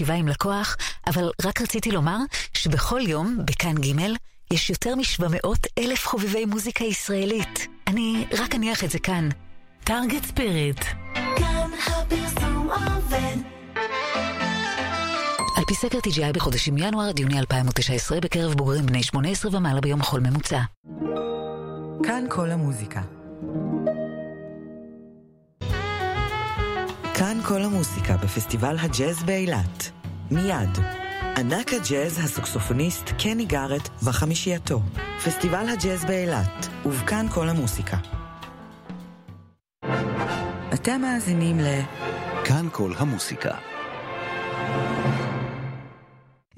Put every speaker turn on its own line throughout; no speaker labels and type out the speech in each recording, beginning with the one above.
ישיבה עם לקוח, אבל רק רציתי לומר שבכל יום, בכאן ג', יש יותר מ-700 אלף חובבי מוזיקה ישראלית. אני רק אניח את זה כאן. טארגט ספיריט. כאן הפרסום עובד. על פי סקר TGI בחודשים ינואר עד יוני 2019 בקרב בוגרים בני 18 ומעלה ביום חול ממוצע.
כאן כל המוזיקה. כאן כל המוסיקה בפסטיבל הג'אז באילת. מיד. ענק הג'אז הסוקסופוניסט קני גארט וחמישייתו. פסטיבל הג'אז באילת, ובכאן כל המוסיקה. אתם מאזינים ל...
כאן כל המוסיקה.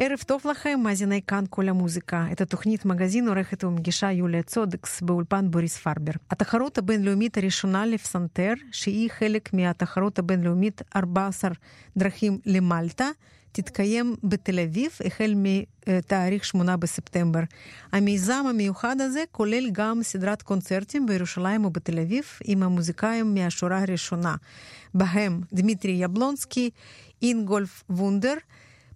ערב טוב לכם, מאזיני כאן כל המוזיקה. את התוכנית מגזין עורכת ומגישה יוליה צודקס באולפן בוריס פרבר. התחרות הבינלאומית הראשונה לפסנתר, שהיא חלק מהתחרות הבינלאומית 14 דרכים למלטה, תתקיים בתל אביב החל מתאריך 8 בספטמבר. המיזם המיוחד הזה כולל גם סדרת קונצרטים בירושלים ובתל אביב עם המוזיקאים מהשורה הראשונה, בהם דמיטרי יבלונסקי, אינגולף וונדר,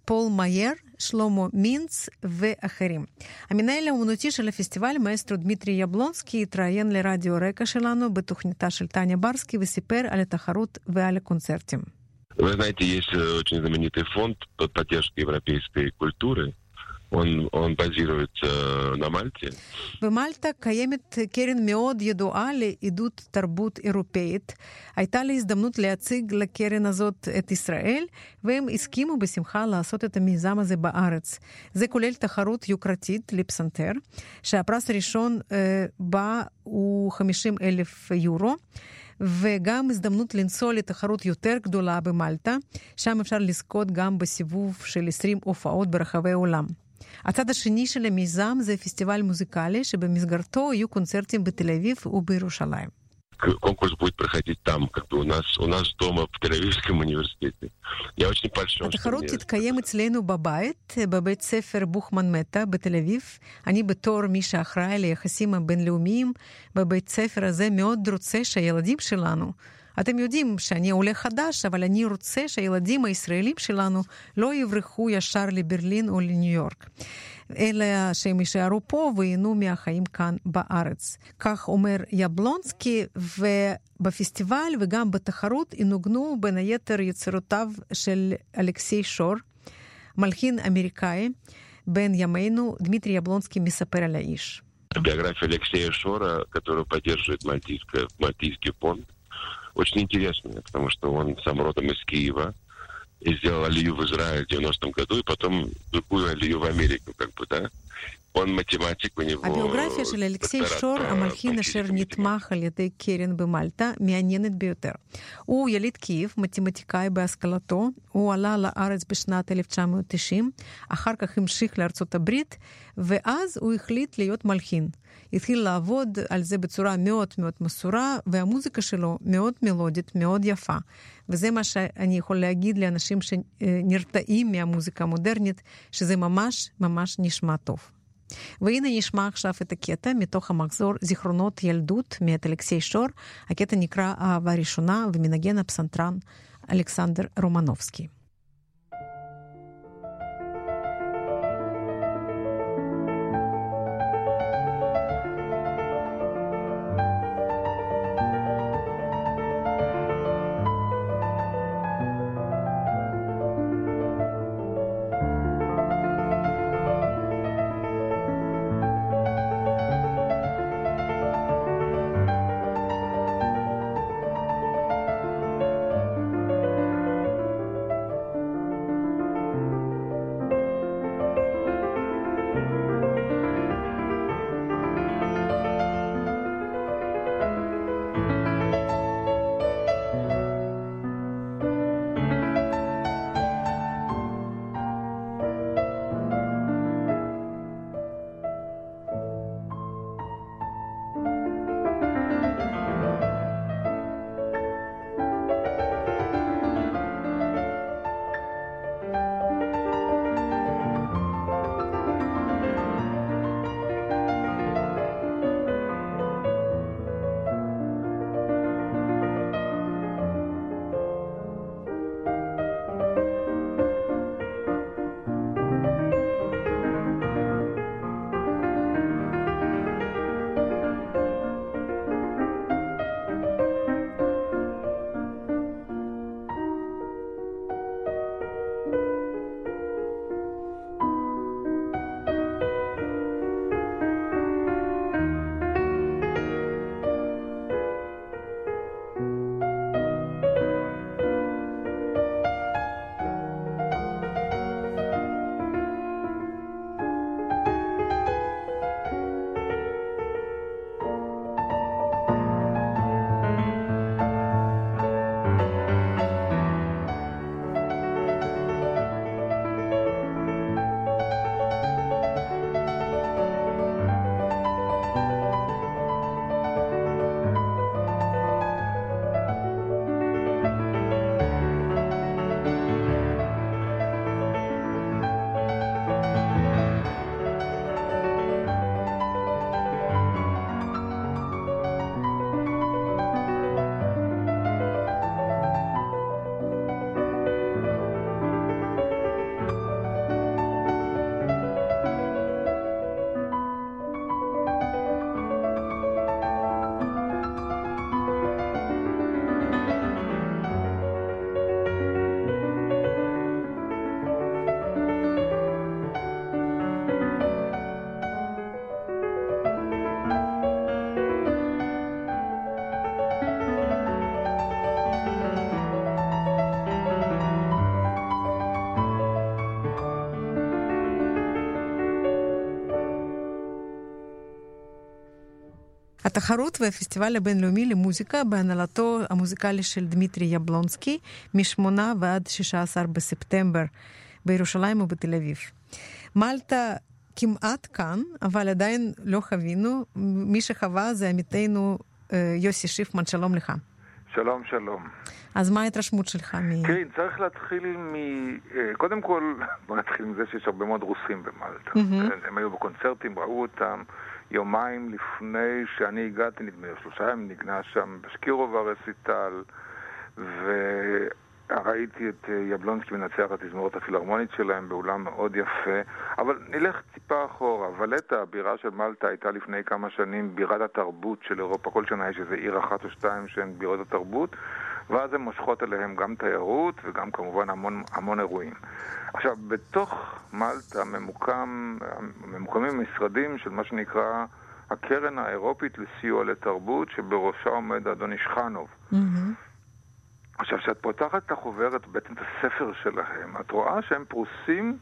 פול מאייר, Шломо Минц в Ахарим. Аминеля унутишеля фестиваль маэстро Дмитрий Яблонский, троен ли радио Река Шелану, бетухнита Шельтаня Барский, высипер але тахарут в але концерте.
Вы знаете, есть э, очень знаменитый фонд поддержки европейской культуры, он, он בזירוית на מלטה.
במלטה קיימת קרן מאוד ידועה לעידוד תרבות אירופאית. הייתה לי הזדמנות להציג לקרן הזאת את ישראל, והם הסכימו בשמחה לעשות את המיזם הזה בארץ. זה כולל תחרות יוקרתית לפסנתר, שהפרס הראשון אה, בה הוא 50 אלף יורו. וגם הזדמנות לנסוע לתחרות יותר גדולה במלטה, שם אפשר לזכות גם בסיבוב של 20 הופעות ברחבי העולם. הצד השני של המיזם זה פסטיבל מוזיקלי שבמסגרתו יהיו קונצרטים בתל אביב ובירושלים.
конкурс будет проходить там, как бы у нас, у нас дома в Тель-Авивском университете. Я очень польщен,
התחרות תתקיים אצלנו בבית, בבית ספר בוכמן מטה בתל אביב. אני בתור מי שאחראי ליחסים הבינלאומיים בבית ספר הזה מאוד רוצה שהילדים שלנו אתם יודעים שאני עולה חדש, אבל אני רוצה שהילדים הישראלים שלנו לא יברחו ישר לברלין או לניו יורק. אלא שהם יישארו פה וייהנו מהחיים כאן בארץ. כך אומר יבלונסקי, ובפסטיבל וגם בתחרות ינוגנו בין היתר יצירותיו של אלכסי שור, מלחין אמריקאי, בן ימינו, דמיטרי יבלונסקי מספר על האיש.
Биография Алексея Шора, которую поддерживает Мальтийский фонд, очень интересная, потому что он сам родом из Киева, и сделал алию в Израиль в 90-м году, и потом другую алию в Америку, как бы, да. Он математик, у него...
הביוגרפיה של אלכסיי שור, המלחין אשר נתמך על ידי קרן במלטה, מעניינת ביותר. הוא יליד קייב, מתמטיקאי בהשכלתו, הוא עלה לארץ בשנת 1990, אחר כך המשיך לארצות הברית, ואז הוא החליט להיות מלחין. התחיל לעבוד על זה בצורה מאוד מאוד מסורה, והמוזיקה שלו מאוד מלודית, מאוד יפה. וזה מה שאני יכול להגיד לאנשים שנרתעים מהמוזיקה המודרנית, שזה ממש ממש נשמע טוב. והנה נשמע עכשיו את הקטע מתוך המחזור זיכרונות ילדות מאת אלכסיי שור. הקטע נקרא אהבה ראשונה ומנגן הפסנתרן אלכסנדר רומנובסקי. התחרות והפסטיבל הבינלאומי למוזיקה בהנהלתו המוזיקלי של דמיטרי יבלונסקי מ-8 ועד 16 בספטמבר בירושלים ובתל אביב. מלטה כמעט כאן, אבל עדיין לא חווינו. מי שחווה זה עמיתנו אה, יוסי שיפמן, שלום לך.
שלום, שלום.
אז מה ההתרשמות שלך מ...
כן, צריך להתחיל מ... אה, קודם כל, בוא נתחיל עם זה שיש הרבה מאוד רוסים במלטה. Mm-hmm. הם היו בקונצרטים, ראו אותם. יומיים לפני שאני הגעתי, נדמה לי, שלושה ימים נגנה שם בשקירובה רסיטל, וראיתי את אה, יבלונסקי מנצח את התזמורת הפילהרמונית שלהם באולם מאוד יפה. אבל נלך טיפה אחורה. ולטה, הבירה של מלטה, הייתה לפני כמה שנים בירת התרבות של אירופה. כל שנה יש איזה עיר אחת או שתיים שהן בירות התרבות. ואז הן מושכות אליהם גם תיירות וגם כמובן המון, המון אירועים. עכשיו, בתוך מלטה ממוקם, ממוקמים משרדים של מה שנקרא הקרן האירופית לסיוע לתרבות, שבראשה עומד אדון אישחנוב. Mm-hmm. עכשיו, כשאת פותחת את החוברת, בעצם את הספר שלהם, את רואה שהם פרוסים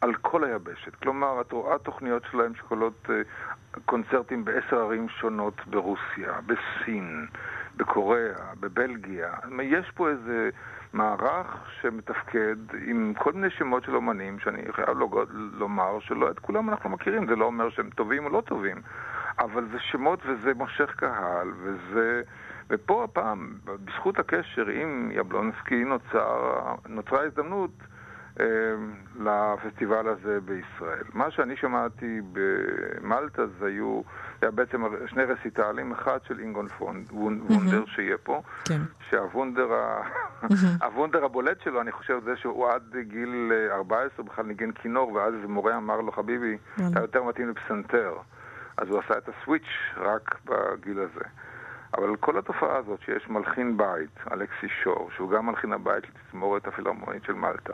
על כל היבשת. כלומר, את רואה תוכניות שלהם שכוללות uh, קונצרטים בעשר ערים שונות ברוסיה, בסין, בקוריאה, בבלגיה. יש פה איזה מערך שמתפקד עם כל מיני שמות של אומנים, שאני חייב לומר שלא את כולם אנחנו מכירים, זה לא אומר שהם טובים או לא טובים, אבל זה שמות וזה מושך קהל, וזה... ופה הפעם, בזכות הקשר עם יבלונסקי, נוצר, נוצרה הזדמנות לפסטיבל הזה בישראל. מה שאני שמעתי במלטה זה היו היה בעצם שני רסיטלים, אחד של אינגון פונד, וונדר שיהיה פה, כן. שהוונדר הוונדר הבולט שלו, אני חושב, זה שהוא עד גיל 14 בכלל ניגן כינור, ואז מורה אמר לו, חביבי, אתה יותר מתאים לפסנתר. אז הוא עשה את הסוויץ' רק בגיל הזה. אבל כל התופעה הזאת שיש מלחין בית, אלכסי שור, שהוא גם מלחין הבית לתזמורת הפילהרמונית של מלטה,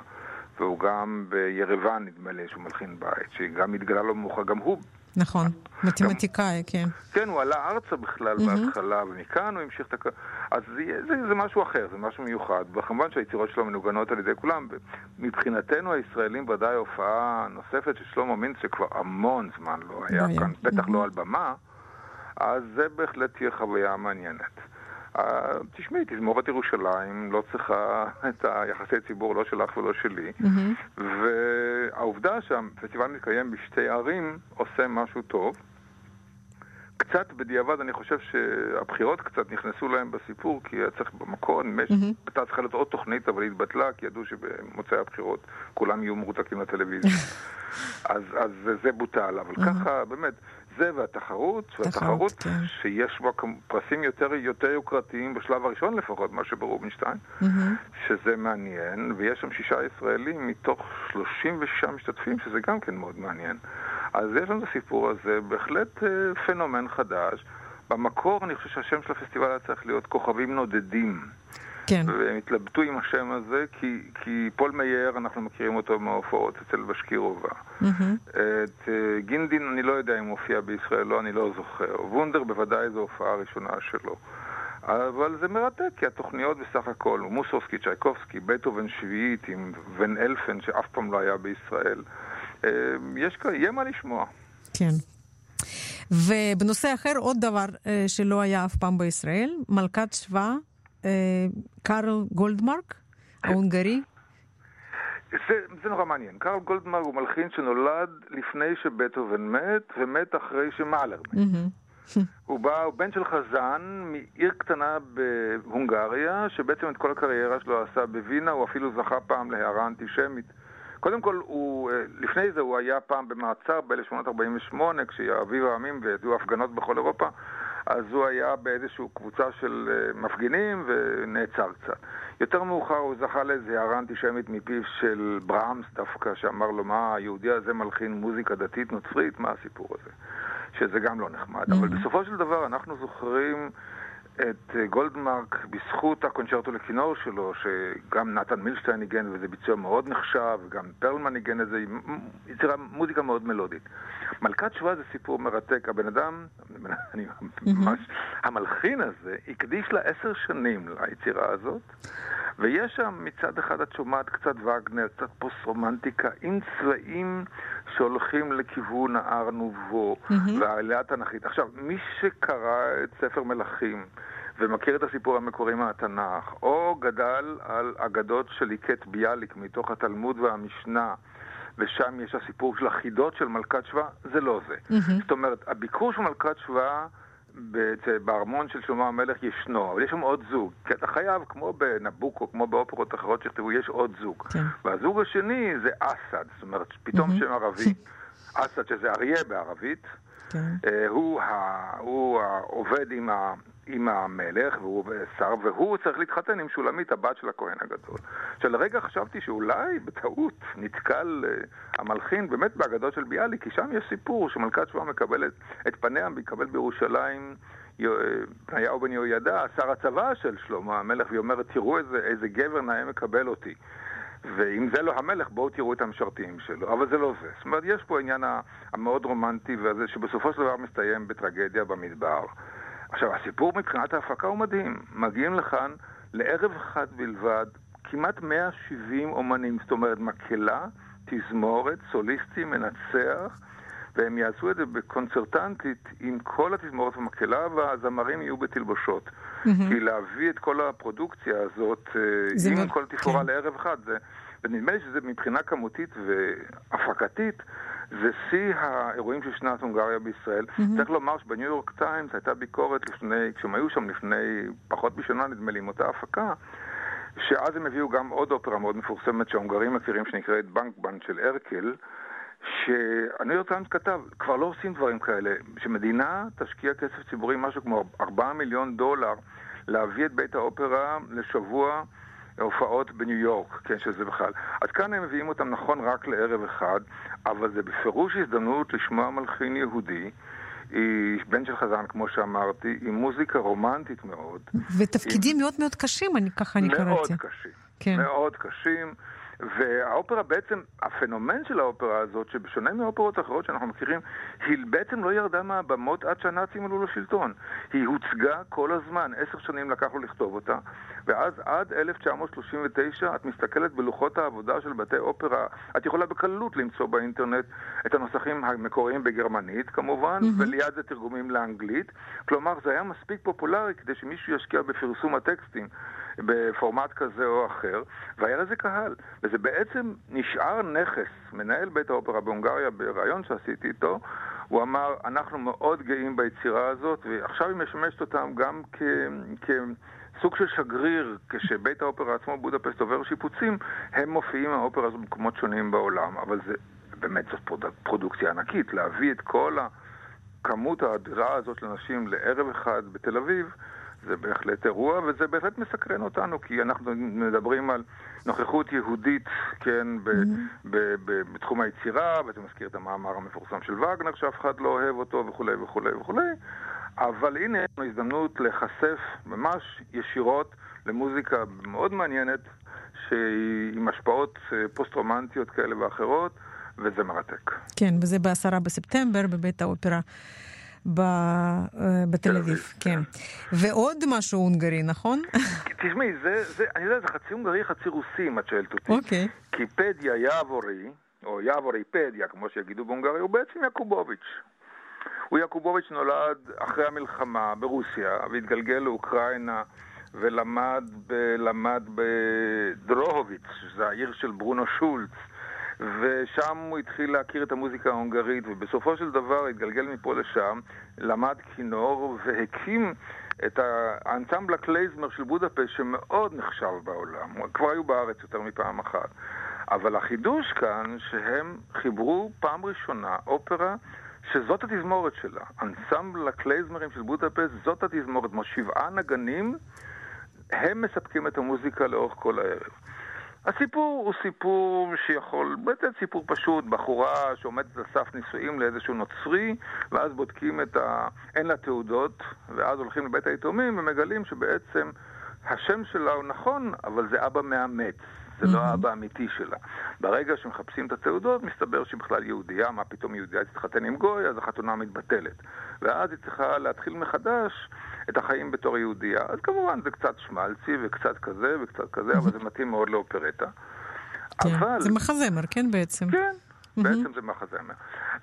והוא גם בירוון, נדמה לי, שהוא מלחין בית, שגם התגלה לו מאוחר, גם הוא
נכון, מתמטיקאי, כן.
כן, הוא עלה ארצה בכלל בהתחלה, ומכאן הוא המשיך את הכ... אז זה, משהו אחר, זה משהו מיוחד. וכמובן שהיצירות שלו מנוגנות על ידי כולם. מבחינתנו הישראלים ודאי הופעה נוספת של שלמה מינץ, שכבר המון זמן לא היה לא כאן, בטח לא על במה, אז זה בהחלט תהיה חוויה מעניינת. אה, תשמעי, תזמורת ירושלים לא צריכה את היחסי ציבור לא שלך ולא שלי, mm-hmm. והעובדה שהפסטיבל מתקיים בשתי ערים עושה משהו טוב. קצת בדיעבד אני חושב שהבחירות קצת נכנסו להם בסיפור, כי היה צריך במקור, mm-hmm. הייתה צריכה להיות עוד תוכנית, אבל היא התבטלה, כי ידעו שבמוצאי הבחירות כולם יהיו מרותקים לטלוויזיה. אז, אז זה בוטל, אבל mm-hmm. ככה, באמת, זה והתחרות, והתחרות כן. שיש בה פרסים יותר, יותר יוקרתיים בשלב הראשון לפחות, מה שברובינשטיין, mm-hmm. שזה מעניין, ויש שם שישה ישראלים מתוך 36 משתתפים, שזה גם כן מאוד מעניין. אז יש לנו את הסיפור הזה, בהחלט אה, פנומן חדש. במקור אני חושב שהשם של הפסטיבל היה צריך להיות כוכבים נודדים. כן. והם התלבטו עם השם הזה, כי, כי פול מאייר, אנחנו מכירים אותו מההופעות אצל בשקירובה. Mm-hmm. את uh, גינדין, אני לא יודע אם הוא הופיע בישראל, לא, אני לא זוכר. וונדר בוודאי זו הופעה הראשונה שלו. אבל זה מרתק, כי התוכניות בסך הכל, מוסובסקי, צ'ייקובסקי, בטהובן שביעית עם ון אלפן, שאף פעם לא היה בישראל. Uh, יש, יהיה מה לשמוע.
כן. ובנושא אחר, עוד דבר uh, שלא היה אף פעם בישראל, מלכת שבא אה, קארל גולדמרק, ההונגרי?
זה, זה נורא מעניין. קארל גולדמרק הוא מלחין שנולד לפני שבטהובן מת, ומת אחרי שמאלר מת. הוא בא, הוא בן של חזן מעיר קטנה בהונגריה, שבעצם את כל הקריירה שלו עשה בווינה, הוא אפילו זכה פעם להערה אנטישמית. קודם כל, הוא, אה, לפני זה הוא היה פעם במעצר ב-1848, כשאביב העמים וידעו הפגנות בכל אירופה, אז הוא היה באיזושהי קבוצה של אה, מפגינים ונעצר קצת. יותר מאוחר הוא זכה לאיזו הערה אנטישמית מפיו של ברהמס דווקא, שאמר לו, מה, היהודי הזה מלחין מוזיקה דתית נוצרית? מה הסיפור הזה? שזה גם לא נחמד. Mm-hmm. אבל בסופו של דבר אנחנו זוכרים את אה, גולדמרק בזכות הקונצ'רטו לכינור שלו, שגם נתן מילשטיין ניגן וזה ביצוע מאוד נחשב, וגם פרלמן ניגן את זה, יצירה, מוזיקה מאוד מלודית. מלכת שבא זה סיפור מרתק. הבן אדם, אני ממש, המלחין הזה, הקדיש לה עשר שנים ליצירה הזאת, ויש שם מצד אחד את שומעת קצת וגנר, קצת פוסט-רומנטיקה, עם צבעים שהולכים לכיוון האר נובו והעלייה התנ"כית. עכשיו, מי שקרא את ספר מלכים, ומכיר את הסיפור המקורי מהתנ"ך, או גדל על אגדות של איקט ביאליק מתוך התלמוד והמשנה, ושם יש הסיפור של החידות של מלכת שבא, זה לא זה. Mm-hmm. זאת אומרת, הביקור של מלכת שבא בארמון של שלמה המלך ישנו, אבל יש שם עוד זוג. כי אתה חייב, כמו בנבוקו, כמו באופרות אחרות שכתבו, יש עוד זוג. כן. והזוג השני זה אסד, זאת אומרת, פתאום mm-hmm. שם ערבי. אסד, שזה אריה בערבית, כן. אה, הוא, ה, הוא עובד עם, ה, עם המלך, והוא שר, והוא צריך להתחתן עם שולמית, הבת של הכהן הגדול. שלרגע חשבתי שאולי בטעות נתקל uh, המלחין באמת באגדות של ביאליק, כי שם יש סיפור שמלכת שבא מקבלת את פניה, מקבל בירושלים בניהו בן יהוידע, שר הצבא של שלמה המלך, והיא אומרת, תראו איזה, איזה גבר נאה מקבל אותי. ואם זה לא המלך, בואו תראו את המשרתים שלו. אבל זה לא זה. זאת אומרת, יש פה העניין המאוד רומנטי, והזה שבסופו של דבר מסתיים בטרגדיה במדבר. עכשיו, הסיפור מבחינת ההפקה הוא מדהים. מגיעים לכאן לערב אחד בלבד, כמעט 170 אומנים, זאת אומרת, מקהלה, תזמורת, סוליסטי, מנצח, והם יעשו את זה בקונצרטנטית עם כל התזמורת במקהלה, והזמרים יהיו בתלבושות. Mm-hmm. כי להביא את כל הפרודוקציה הזאת, אה, עם כל תפאורה כן. לערב אחד, זה... ונדמה לי שזה מבחינה כמותית והפקתית, זה שיא האירועים של שנת הונגריה בישראל. Mm-hmm. צריך לומר שבניו יורק טיימס הייתה ביקורת לפני, כשהם היו שם לפני פחות משנה, נדמה לי, עם אותה הפקה, שאז הם הביאו גם עוד אופרה מאוד מפורסמת שההונגרים מכירים, שנקראת בנקבנד של ארקל. שהניו יורק טיימס כתב, כבר לא עושים דברים כאלה, שמדינה תשקיע כסף ציבורי, משהו כמו 4 מיליון דולר, להביא את בית האופרה לשבוע הופעות בניו יורק, כן, שזה בכלל. אז כאן הם מביאים אותם נכון רק לערב אחד, אבל זה בפירוש הזדמנות לשמוע מלחין יהודי. היא בן של חזן, כמו שאמרתי, עם מוזיקה רומנטית מאוד.
ותפקידים עם... מאוד מאוד קשים, אני, ככה אני קראתי.
מאוד קשים. כן. מאוד קשים. והאופרה בעצם, הפנומן של האופרה הזאת, שבשונה מאופרות אחרות שאנחנו מכירים, היא בעצם לא ירדה מהבמות עד שהנאצים עלו לשלטון. היא הוצגה כל הזמן, עשר שנים לקח לו לכתוב אותה, ואז עד 1939 את מסתכלת בלוחות העבודה של בתי אופרה, את יכולה בקלות למצוא באינטרנט את הנוסחים המקוריים בגרמנית כמובן, mm-hmm. וליד זה תרגומים לאנגלית. כלומר, זה היה מספיק פופולרי כדי שמישהו ישקיע בפרסום הטקסטים. בפורמט כזה או אחר, והיה לזה קהל. וזה בעצם נשאר נכס. מנהל בית האופרה בהונגריה, בריאיון שעשיתי איתו, הוא אמר, אנחנו מאוד גאים ביצירה הזאת, ועכשיו היא משמשת אותם גם כ... כ... סוג של שגריר, כשבית האופרה עצמו בודפסט עובר שיפוצים, הם מופיעים האופרה הזאת במקומות שונים בעולם. אבל זה באמת זאת פרודוקציה ענקית, להביא את כל הכמות האדירה הזאת לנשים לערב אחד בתל אביב, זה בהחלט אירוע, וזה בהחלט מסקרן אותנו, כי אנחנו מדברים על נוכחות יהודית, כן, ב- mm-hmm. ב- ב- בתחום היצירה, וזה מזכיר את המאמר המפורסם של וגנר, שאף אחד לא אוהב אותו, וכולי וכולי וכולי, אבל הנה יש לנו הזדמנות להיחשף ממש ישירות למוזיקה מאוד מעניינת, שהיא עם השפעות אה, פוסט-רומנטיות כאלה ואחרות, וזה מרתק.
כן, וזה בעשרה בספטמבר בבית האופרה. אה, בתל אביב, כן. ועוד משהו הונגרי, נכון?
תשמעי, זה, זה, אני יודע, זה חצי הונגרי, חצי רוסי, אם את שואלת אותי.
אוקיי.
כי פדיה יאבורי, או יאבורי פדיה, כמו שיגידו בהונגריה, הוא בעצם יעקובוביץ'. הוא יעקובוביץ' נולד אחרי המלחמה ברוסיה, והתגלגל לאוקראינה. ולמד ב, למד בדרוהוביץ, שזה העיר של ברונו שולץ, ושם הוא התחיל להכיר את המוזיקה ההונגרית, ובסופו של דבר התגלגל מפה לשם, למד כינור והקים את האנסמבל הקלייזמר של בודפשט, שמאוד נחשב בעולם. כבר היו בארץ יותר מפעם אחת. אבל החידוש כאן, שהם חיברו פעם ראשונה אופרה שזאת התזמורת שלה. אנסמבל הקלייזמרים של בודפשט, זאת התזמורת. כמו שבעה נגנים, הם מספקים את המוזיקה לאורך כל הערב. הסיפור הוא סיפור שיכול, בעצם סיפור פשוט, בחורה שעומדת על סף נישואים לאיזשהו נוצרי, ואז בודקים את ה... אין לה תעודות, ואז הולכים לבית היתומים ומגלים שבעצם השם שלה הוא נכון, אבל זה אבא מאמץ. זה לא האבא האמיתי שלה. ברגע שמחפשים את התעודות, מסתבר שהיא בכלל יהודייה, מה פתאום יהודייה תתחתן עם גוי, אז החתונה מתבטלת. ואז היא צריכה להתחיל מחדש את החיים בתור יהודייה. אז כמובן זה קצת שמלצי וקצת כזה וקצת כזה, אבל זה מתאים מאוד לאופרטה.
כן. אבל... זה מחזמר, כן בעצם?
כן. בעצם זה מחזמר.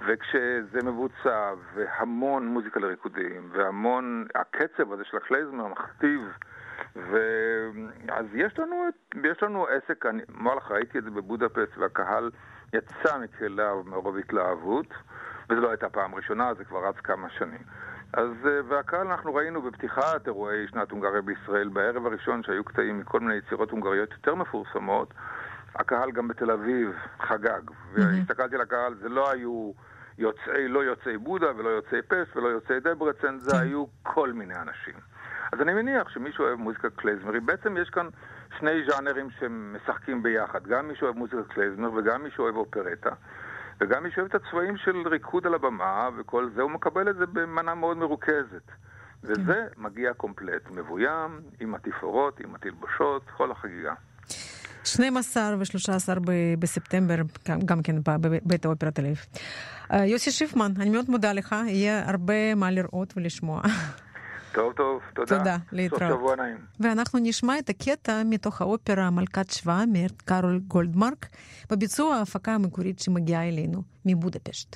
וכשזה מבוצע, והמון מוזיקה לריקודים, והמון, הקצב הזה של הקלייזמר מכתיב ואז יש לנו, יש לנו עסק, אני אומר לך, ראיתי את זה בבודפסט והקהל יצא מכליו מרוב התלהבות, וזו לא הייתה פעם ראשונה, זה כבר רץ כמה שנים. אז, אה, והקהל אנחנו ראינו בפתיחת אירועי שנת הונגריה בישראל, בערב הראשון שהיו קטעים מכל מיני יצירות הונגריות יותר מפורסמות, הקהל גם בתל אביב חגג. והסתכלתי על הקהל, זה לא היו יוצאי, לא יוצאי בודה ולא יוצאי פס ולא יוצאי דברצן, זה כן. היו כל מיני אנשים. אז אני מניח שמי שאוהב מוזיקה קלייזמרית, בעצם יש כאן שני ז'אנרים שמשחקים ביחד, גם מי שאוהב מוזיקה קלייזמר וגם מי שאוהב אופרטה. וגם מי שאוהב את הצבעים של ריקוד על הבמה וכל זה, הוא מקבל את זה במנה מאוד מרוכזת. וזה כן. מגיע קומפלט, מבוים, עם התפאורות, עם התלבושות, כל החגיגה.
12 ו-13 בספטמבר, גם כן בבית האופרה תל אביב. אה, יוסי שיפמן, אני מאוד מודה לך, יהיה הרבה מה לראות ולשמוע.
טוב, טוב, תודה.
תודה, להתראות. סוף
שבוע נעים.
ואנחנו נשמע את הקטע מתוך האופרה מלכת שבא מאת קארול גולדמרק, בביצוע ההפקה המקורית שמגיעה אלינו מבודפשט.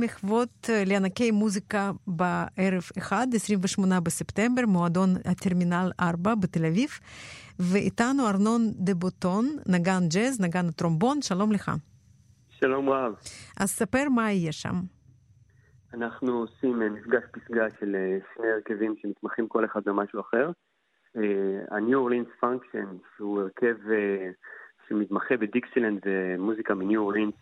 מחוות לענקי מוזיקה בערב אחד, 28 בספטמבר, מועדון הטרמינל 4 בתל אביב, ואיתנו ארנון דה בוטון, נגן ג'אז, נגן הטרומבון, שלום לך.
שלום רב.
אז ספר מה יהיה שם.
אנחנו עושים מפגש פסגה של שני הרכבים שמתמחים כל אחד במשהו אחר. ה-New Orleans Function, שהוא הרכב שמתמחה בדיקסילנד ומוזיקה מניו אורלינס,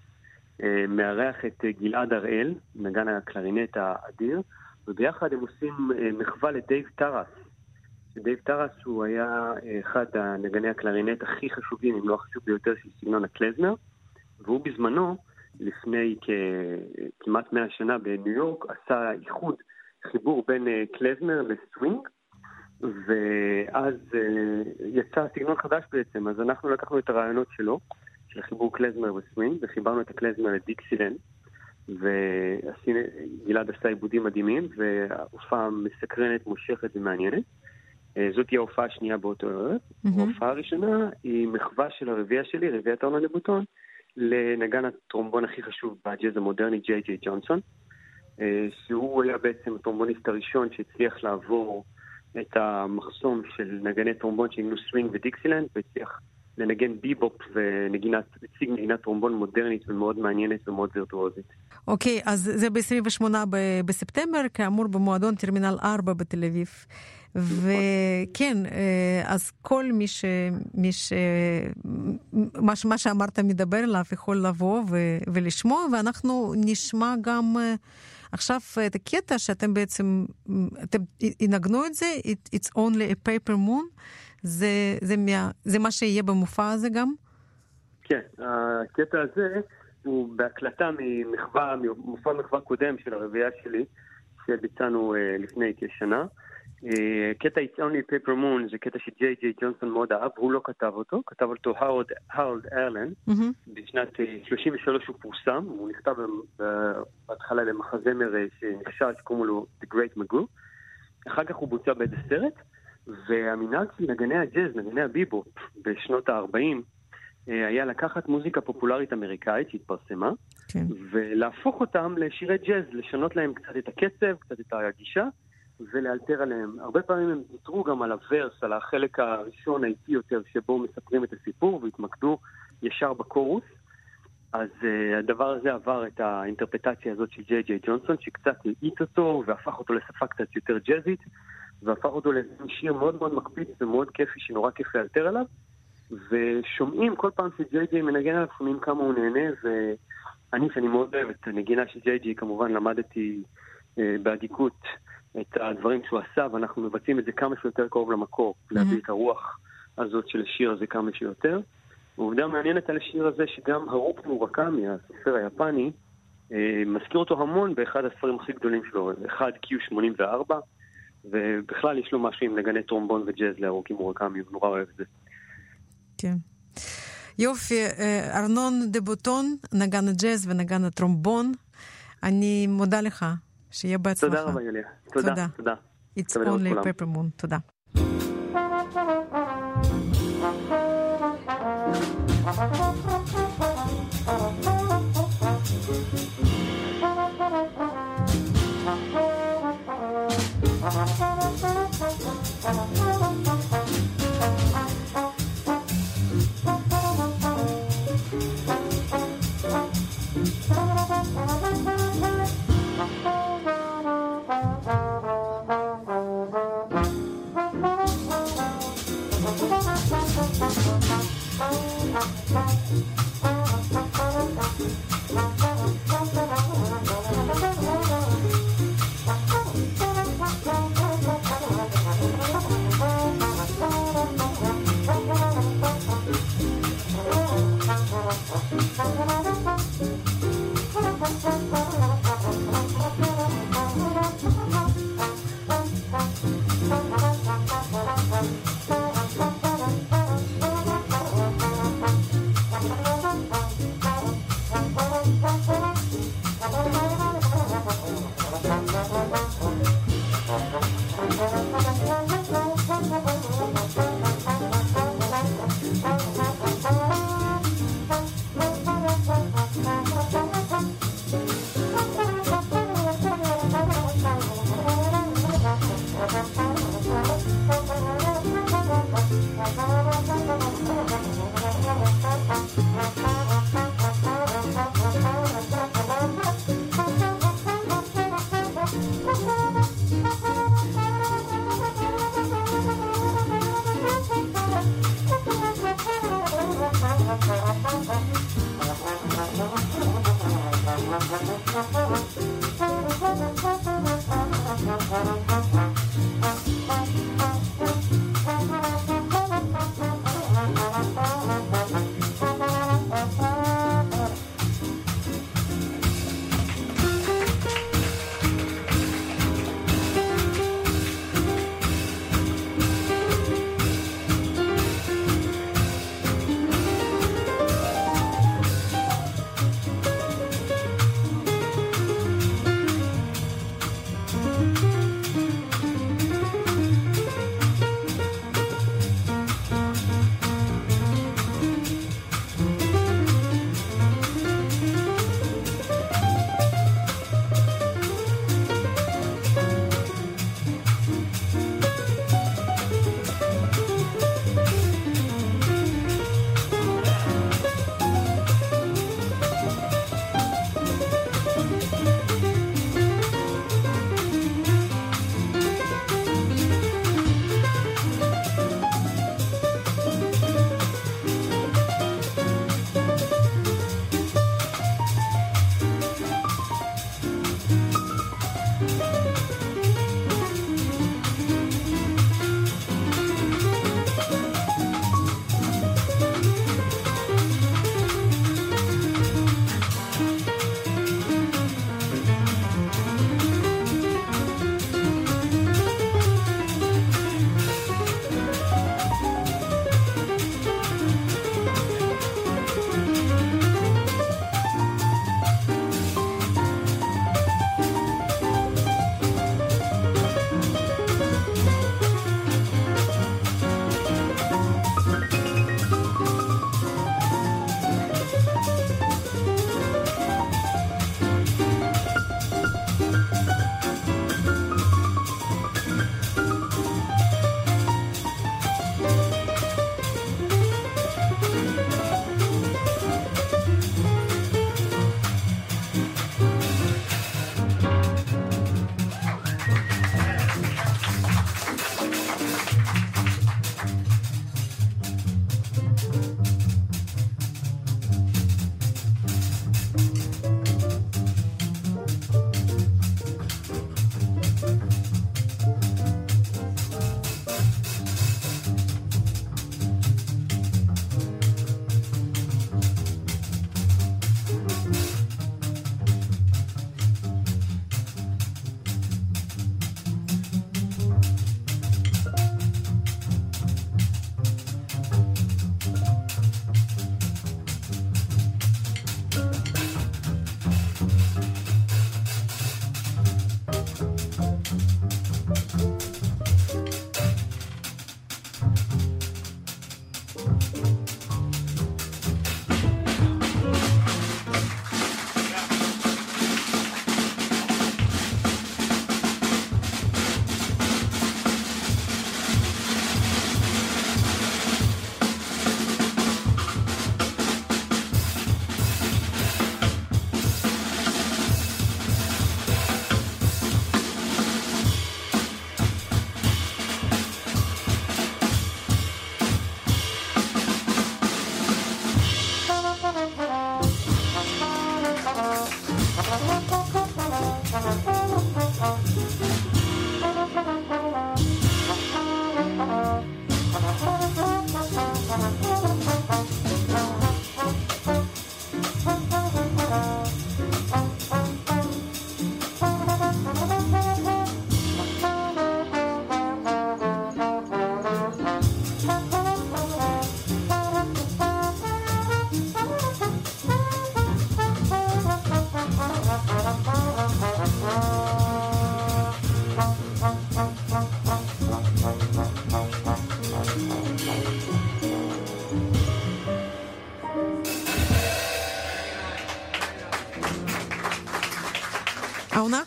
מארח את גלעד הראל, נגן הקלרינט האדיר, וביחד הם עושים מחווה לדייב טרס. דייב טרס הוא היה אחד הנגני הקלרינט הכי חשובים, אם לא החשוב ביותר, של סגנון הקלזמר, והוא בזמנו, לפני כמעט מאה שנה בניו יורק, עשה איחוד, חיבור בין קלזמר לסווינג, ואז יצא סגנון חדש בעצם, אז אנחנו לקחנו את הרעיונות שלו. של חיבור קלזמר וסווינג, וחיברנו את הקלזמר לדיקסילנד, וגלעד עשה עיבודים מדהימים, וההופעה מסקרנת, מושכת ומעניינת. זאת תהיה ההופעה השנייה באותו ערב. Mm-hmm. ההופעה הראשונה היא מחווה של הרביעייה שלי, רביעיית אורנה לבוטון, לנגן הטרומבון הכי חשוב בג'אז המודרני, ג'יי ג'יי ג'ונסון, שהוא היה בעצם הטרומבוניסט הראשון שהצליח לעבור את המחסום של נגני טרומבון שניגנו סווינג ודיקסילנד, והצליח לנגן ביבופ ונגינת, נגינת טרומבון מודרנית ומאוד מעניינת ומאוד וירטואוזית.
אוקיי, okay, אז זה ב-28 בספטמבר, כאמור במועדון טרמינל 4 בתל אביב. וכן, אז כל מי ש... מי ש... מה, מה שאמרת מדבר אליו יכול לבוא ו... ולשמוע, ואנחנו נשמע גם עכשיו את הקטע שאתם בעצם, אתם ינגנו את זה, It, It's only a paper moon. זה, זה, מה, זה מה שיהיה במופע הזה גם?
כן, הקטע הזה הוא בהקלטה ממחווה, ממופע מחווה קודם של הרביעייה שלי, שביצענו uh, לפני כשנה. Uh, קטע It's Only Paper Moon זה קטע שג'יי ג'יי ג'ונסון מאוד אהב, הוא לא כתב אותו, כתב אותו הארד ארלן, mm-hmm. בשנת 33 אה, הוא פורסם, הוא נכתב בהתחלה למחזמר שנחשב שקוראים לו The Great Magoo, אחר כך הוא בוצע באיזה סרט, והמנהג של נגני הג'אז, נגני הביבופ, בשנות ה-40, אה, היה לקחת מוזיקה פופולרית אמריקאית שהתפרסמה, כן. ולהפוך אותם לשירי ג'אז, לשנות להם קצת את הקצב, קצת את הגישה, ולאלתר עליהם. הרבה פעמים הם ויתרו גם על הוורס, על החלק הראשון האיטי יותר, שבו מספרים את הסיפור, והתמקדו ישר בקורוס. אז uh, הדבר הזה עבר את האינטרפטציה הזאת של ג'יי ג'יי ג'ונסון, שקצת האיט אותו והפך אותו לשפה קצת יותר ג'אזית. והפך אותו לשיר מאוד מאוד מקפיץ ומאוד כיפי, שנורא כיף לאלתר עליו. ושומעים כל פעם שג'יי ג'יי מנגן עליו, שומעים כמה הוא נהנה, ואני, שאני מאוד אוהב את הנגינה של ג'יי ג'יי, כמובן למדתי אה, באדיקות את הדברים שהוא עשה, ואנחנו מבצעים את זה כמה שיותר קרוב למקור, mm-hmm. להביא את הרוח הזאת של השיר הזה כמה שיותר. ועובדה מעניינת על השיר הזה שגם הרוק מורקמי, הסופר היפני, אה, מזכיר אותו המון באחד הספרים הכי גדולים שלו, אחד Q84, ובכלל יש לו משהו עם נגני טרומבון וג'אז לארוכי מורקמי, הוא נורא אוהב את זה.
כן. יופי, אה, ארנון דה בוטון, נגן הג'אז ונגן הטרומבון. אני מודה לך, שיהיה בהצלחה.
תודה רבה, יוליה. תודה, תודה.
It's only pepper moon. תודה. Thank you.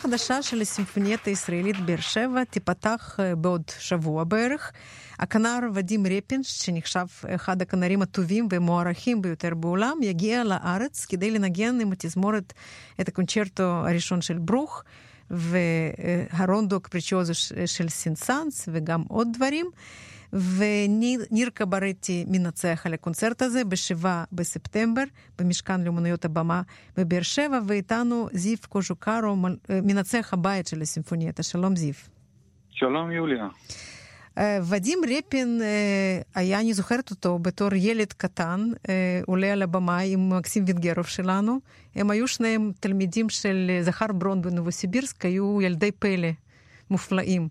החדשה של הסימפוניית הישראלית באר שבע תיפתח אה, בעוד שבוע בערך. הכנר ודים רפינש, שנחשב אחד הכנרים הטובים והמוערכים ביותר בעולם, יגיע לארץ כדי לנגן עם התזמורת את הקונצ'רטו הראשון של ברוך והרונדו קפריצ'יוזו של סינסנס וגם עוד דברים. וניר קברטי מנצח על הקונצרט הזה ב-7 בספטמבר במשכן לאומנויות הבמה בבאר שבע, ואיתנו זיו קוז'וקרו, מנצח הבית של הסימפונייטה. שלום זיו.
שלום יוליה.
ודים רפין היה, אני זוכרת אותו בתור ילד קטן, עולה על הבמה עם מקסים וינגרוב שלנו. הם היו שניהם תלמידים של זכר ברון בנובוסיבירסק, היו ילדי פלא. מופלאים.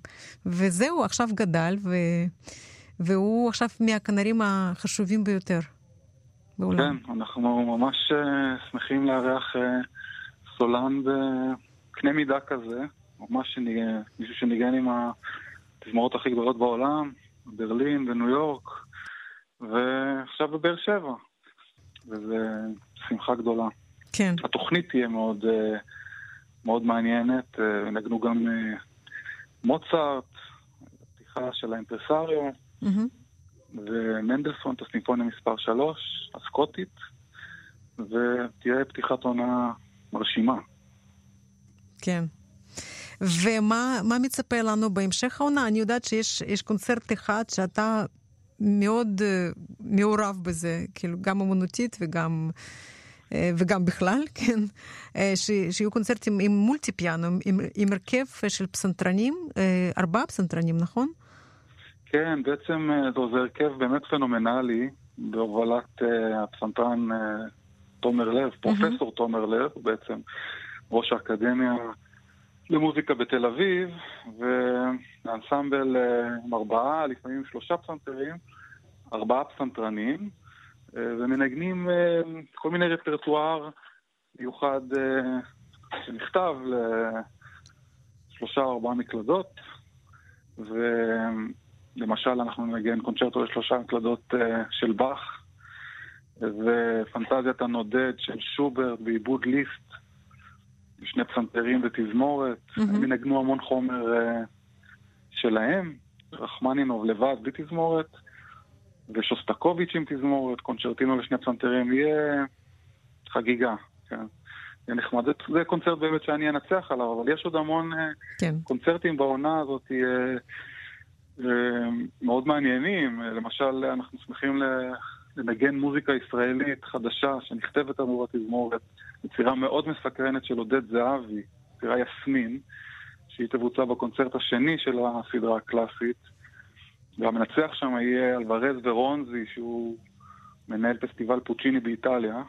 וזהו, עכשיו גדל, ו... והוא עכשיו מהכנרים החשובים ביותר בעולם.
כן, אנחנו ממש uh, שמחים לארח uh, סולן בקנה מידה כזה, ממש שניג... מישהו שניגן עם התזמורות הכי גדולות בעולם, ברלין וניו יורק, ועכשיו בבאר שבע. וזו שמחה גדולה.
כן.
התוכנית תהיה מאוד, uh, מאוד מעניינת, נגנו גם מוצרט, פתיחה של האימפרסריו, ומנדלסון, את הסימפוניה מספר 3, הסקוטית, ותהיה פתיחת עונה מרשימה.
כן. ומה מצפה לנו בהמשך העונה? אני יודעת שיש קונצרט אחד שאתה מאוד uh, מעורב בזה, כאילו גם אמנותית וגם... וגם בכלל, כן, ש, שיהיו קונצרטים עם מולטי פיאנו, עם, עם הרכב של פסנתרנים, ארבעה פסנתרנים, נכון?
כן, בעצם זה הרכב באמת פנומנלי, בהובלת הפסנתרן תומר לב, פרופסור mm-hmm. תומר לב, בעצם ראש האקדמיה למוזיקה בתל אביב, והאנסמבל עם ארבעה, לפעמים שלושה פסנתרים, ארבעה פסנתרנים. ומנגנים כל מיני רפרטואר מיוחד שנכתב לשלושה או ארבעה מקלדות, ולמשל אנחנו ננגן קונצ'רטו לשלושה מקלדות של באך, ופנטזיית הנודד של שוברט בעיבוד ליסט, שני פסנתרים ותזמורת, mm-hmm. הם ינגנו המון חומר שלהם, רחמנינוב לבד בלי תזמורת. ושוסטקוביץ' עם תזמורת, קונצ'רטינו לשני פסנתרים, יהיה חגיגה, כן. זה נחמד. זה, זה קונצרט באמת שאני אנצח עליו, אבל יש עוד המון כן. קונצרטים בעונה הזאת אה, אה, מאוד מעניינים. למשל, אנחנו שמחים לנגן מוזיקה ישראלית חדשה שנכתבת עבור התזמורת, יצירה מאוד מסקרנת של עודד זהבי, יצירה יסמין, שהיא תבוצע בקונצרט השני של הסדרה הקלאסית. והמנצח שם יהיה אלוורז ורונזי, שהוא מנהל פסטיבל פוצ'יני באיטליה,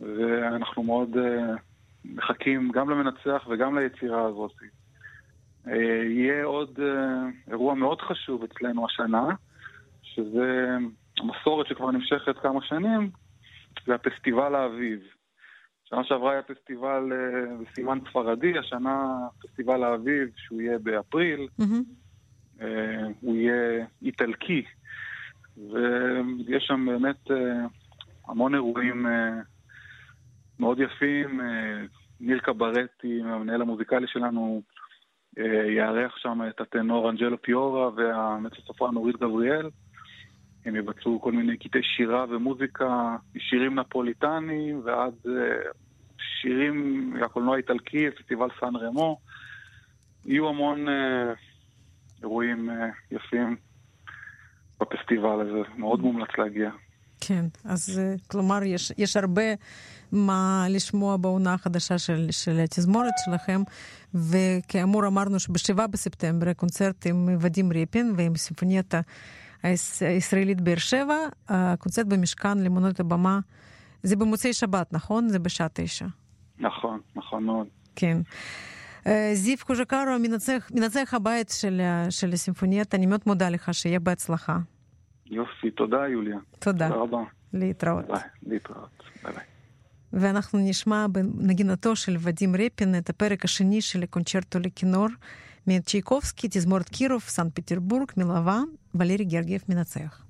ואנחנו מאוד uh, מחכים גם למנצח וגם ליצירה הזאת. Uh, יהיה עוד uh, אירוע מאוד חשוב אצלנו השנה, שזה המסורת שכבר נמשכת כמה שנים, זה הפסטיבל האביב. שנה שעברה היה פסטיבל בסימן ספרדי, השנה פסטיבל האביב, שהוא יהיה באפריל. Mm-hmm. אה, הוא יהיה איטלקי, ויש שם באמת אה, המון אירועים אה, מאוד יפים. ניר קברטי, המנהל המוזיקלי שלנו, יארח שם את הטנור אנג'לו פיורה והמצוסופרן נורית גבריאל. הם יבצעו כל מיני קטעי שירה ומוזיקה, שירים נפוליטניים ועד שירים מהקולנוע האיטלקי, פסטיבל סן רמו. יהיו המון אירועים יפים בפסטיבל הזה, מאוד מומלץ להגיע.
כן, אז כלומר, יש, יש הרבה מה לשמוע בעונה החדשה של, של התזמורת שלכם, וכאמור אמרנו שבשבעה בספטמבר הקונצרט עם ודים ריפין ועם סימפונייתה הישראלית באר שבע, הקונצרט במשכן לאמנויות הבמה, זה במוצאי שבת, נכון? זה בשעה תשע.
נכון, נכון מאוד.
כן. זיו מנצח, מנצח הבית של, של הסימפונייטה, אני מאוד מודה לך, שיהיה בהצלחה.
יופי, תודה יוליה.
תודה.
תודה רבה.
להתראות.
ביי, להתראות. ביי ביי.
ואנחנו נשמע בנגינתו של ודים רפין את הפרק השני של הקונצ'רטו לכינור מאת צ'ייקובסקי, תזמורת קירוב, סנט פטרבורג, מלווה, ולרי גרגייב מנצח.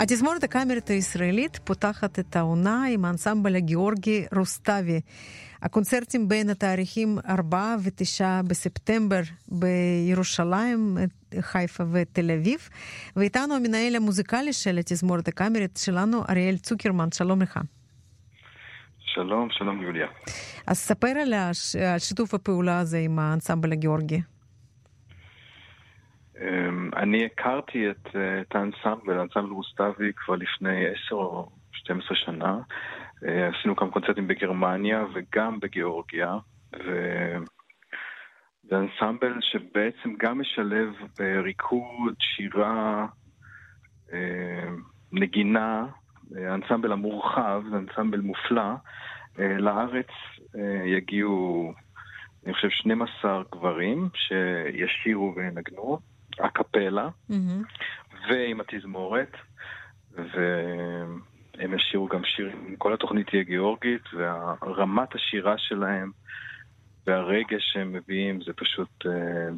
התזמורת הקאמרית הישראלית פותחת את העונה עם האנסמבל הגיאורגי רוסטבי. הקונצרטים בין התאריכים 4 ו-9 בספטמבר בירושלים, חיפה ותל אביב, ואיתנו המנהל המוזיקלי של התזמורת הקאמרית שלנו, אריאל צוקרמן, שלום לך.
שלום, שלום יוליה.
אז ספר על שיתוף הפעולה הזה עם האנסמבל הגיאורגי.
אני הכרתי את, אה, את האנסמבל, האנסמבל רוסטבי, כבר לפני 10 או 12 שנה. אה, עשינו כמה קונצרטים בגרמניה וגם בגיאורגיה. ו... זה אנסמבל שבעצם גם משלב אה, ריקוד, שירה, נגינה, האנסמבל המורחב, זה אנסמבל מופלא. לארץ יגיעו, אני חושב, 12 גברים שישירו וינגנו. הקפלה, mm-hmm. ועם התזמורת, והם ישירו גם שירים, כל התוכנית תהיה גיאורגית, ורמת השירה שלהם והרגש שהם מביאים זה פשוט... אה,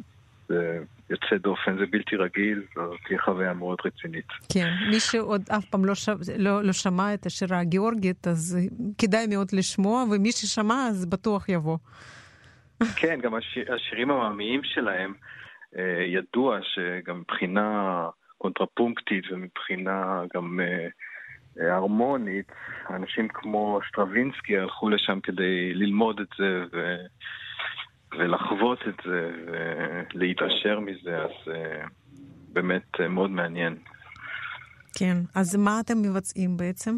זה יוצא דופן, זה בלתי רגיל, זו תהיה חוויה מאוד רצינית.
כן, מי שעוד אף פעם לא, ש... לא, לא שמע את השירה הגיאורגית, אז כדאי מאוד לשמוע, ומי ששמע אז בטוח יבוא.
כן, גם השיר, השירים העממיים שלהם, אה, ידוע שגם מבחינה קונטרפונקטית ומבחינה גם אה, אה, הרמונית, אנשים כמו סטרווינסקי הלכו לשם כדי ללמוד את זה ו... ולחוות את זה ולהתעשר מזה, אז באמת מאוד מעניין.
כן, אז מה אתם מבצעים בעצם?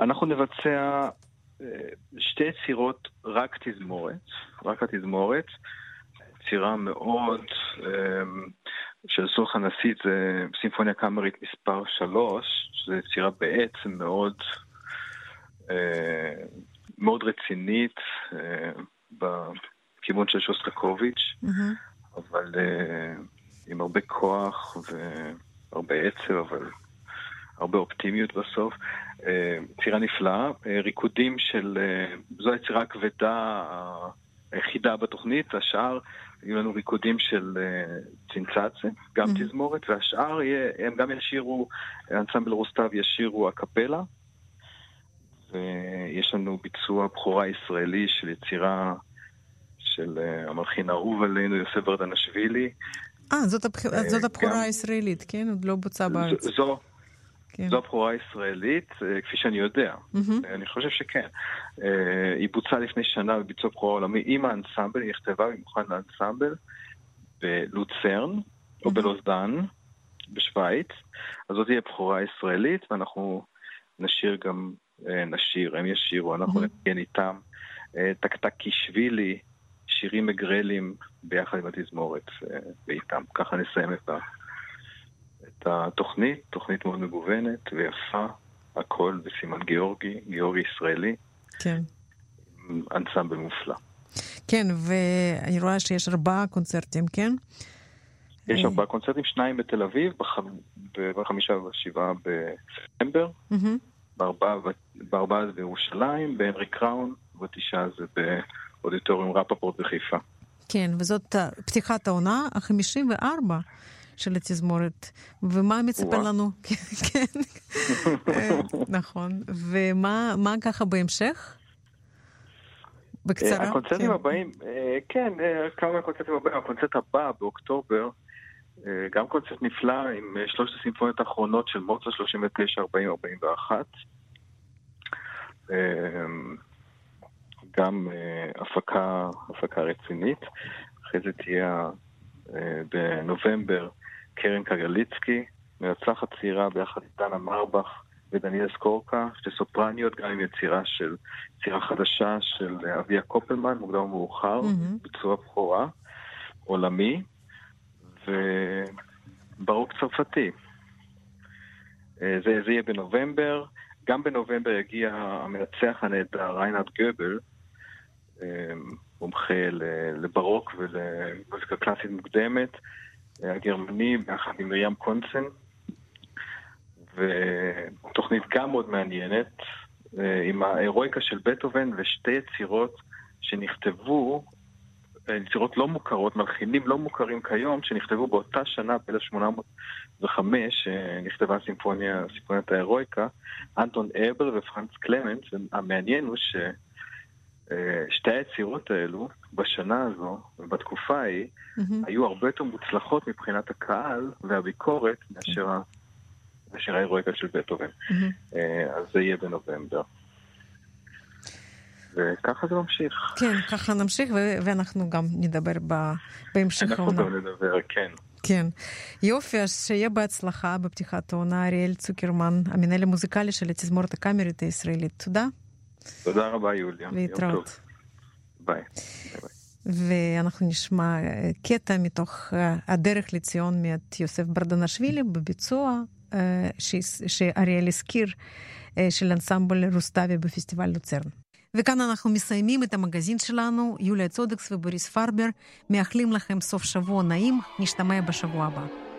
אנחנו נבצע שתי יצירות רק תזמורת, רק התזמורת. יצירה מאוד אמ, של סולח הנשיא, זה סימפוניה קאמרית מספר 3, שזו יצירה בעצם מאוד, אה, מאוד רצינית אה, בכיוון של שוסטקוביץ', mm-hmm. אבל אה, עם הרבה כוח והרבה עצב, אבל הרבה אופטימיות בסוף. יצירה נפלאה, ריקודים של, זו היצירה הכבדה היחידה בתוכנית, השאר יהיו לנו ריקודים של uh, צנצצה, גם mm-hmm. תזמורת, והשאר יהיה, הם גם ישירו, אנסמבל רוסטב ישירו הקפלה, ויש לנו ביצוע בכורה ישראלי של יצירה של uh, המלחין האהוב עלינו, יוסף ברדנשווילי.
אה, זאת, הבח... uh, זאת הבכורה הישראלית, כן? עוד לא בוצעה בארץ.
זו, כן. זו הבכורה הישראלית, אה, כפי שאני יודע. Mm-hmm. אני חושב שכן. אה, היא בוצעה לפני שנה בביצוע בכורה עולמי עם האנסמבל, היא נכתבה במיוחד לאנסמבל בלוצרן mm-hmm. או בלוזדן בשוויץ. אז זאת תהיה בכורה ישראלית, ואנחנו נשיר גם, נשיר, הם ישירו, אנחנו mm-hmm. נתקן איתם. טקטקישווילי, שירים מגרלים ביחד עם התזמורת ואיתם. ככה נסיים את ה... את התוכנית, תוכנית מאוד מגוונת ויפה, הכל בסימן גיאורגי, גיאורגי ישראלי.
כן.
אנסמבל מופלא.
כן, ואני רואה שיש ארבעה קונצרטים, כן?
יש ארבעה קונצרטים, שניים בתל אביב, בחמישה ובשבעה בספטמבר, בארבעה זה בירושלים, בהנרי קראון, ובתשעה זה באודיטוריום רפפורט בחיפה.
כן, וזאת פתיחת העונה ה-54 של התזמורת, ומה מצפה לנו? כן, אה, נכון. ומה ככה בהמשך? בקצרה.
הקונצרטים כן. הבאים, אה, כן, אה, כמה מהקונצרטים הבאים, הקונצרט הבא באוקטובר, גם קונצרט נפלא עם שלושת הסימפוניות האחרונות של מוצא 39, 40, 41. גם הפקה, הפקה רצינית. אחרי זה תהיה בנובמבר קרן קגליצקי, מרצחת צעירה ביחד עם דנה מרבך ודניאל סקורקה, שתי סופרניות, גם עם יצירה של, יצירה חדשה של אביה קופלמן, מוקדם ומאוחר, mm-hmm. ביצוע בכורה, עולמי, וברוק צרפתי. אה, זה, זה יהיה בנובמבר. גם בנובמבר יגיע המנצח הנהדר ריינרד גבל, אה, מומחה לברוק ולמוזיקה קלאסית מוקדמת. הגרמני ביחד עם מרים קונסן, ותוכנית גם מאוד מעניינת, אה, עם ההירואיקה של בטהובן ושתי יצירות שנכתבו יצירות לא מוכרות, מלחינים לא מוכרים כיום, שנכתבו באותה שנה, ב-1805, נכתבה סימפוניה, סימפוניית ההירואיקה, אנטון אבר ופרנץ קלמנט, המעניין הוא ש... שתי היצירות האלו, בשנה הזו ובתקופה ההיא, mm-hmm. היו הרבה יותר מוצלחות מבחינת הקהל והביקורת מאשר, מאשר ההירואיקה של בטהובן. Mm-hmm. אז זה יהיה בנובמבר. וככה זה ממשיך.
כן, ככה נמשיך, ואנחנו גם נדבר בהמשך
העונה. אנחנו גם נדבר, כן.
כן. יופי, אז שיהיה בהצלחה בפתיחת העונה, אריאל צוקרמן, המנהל המוזיקלי של התזמורת הקאמרית הישראלית. תודה.
תודה רבה, יוליה.
להתראות.
ביי.
ואנחנו נשמע קטע מתוך הדרך לציון מאת יוסף ברדנשווילי בביצוע שאריאל הזכיר של אנסמבל רוסטבי בפסטיבל לוצרן. וכאן אנחנו מסיימים את המגזין שלנו, יוליה צודקס ובוריס פרבר, מאחלים לכם סוף שבוע נעים, נשתמע בשבוע הבא.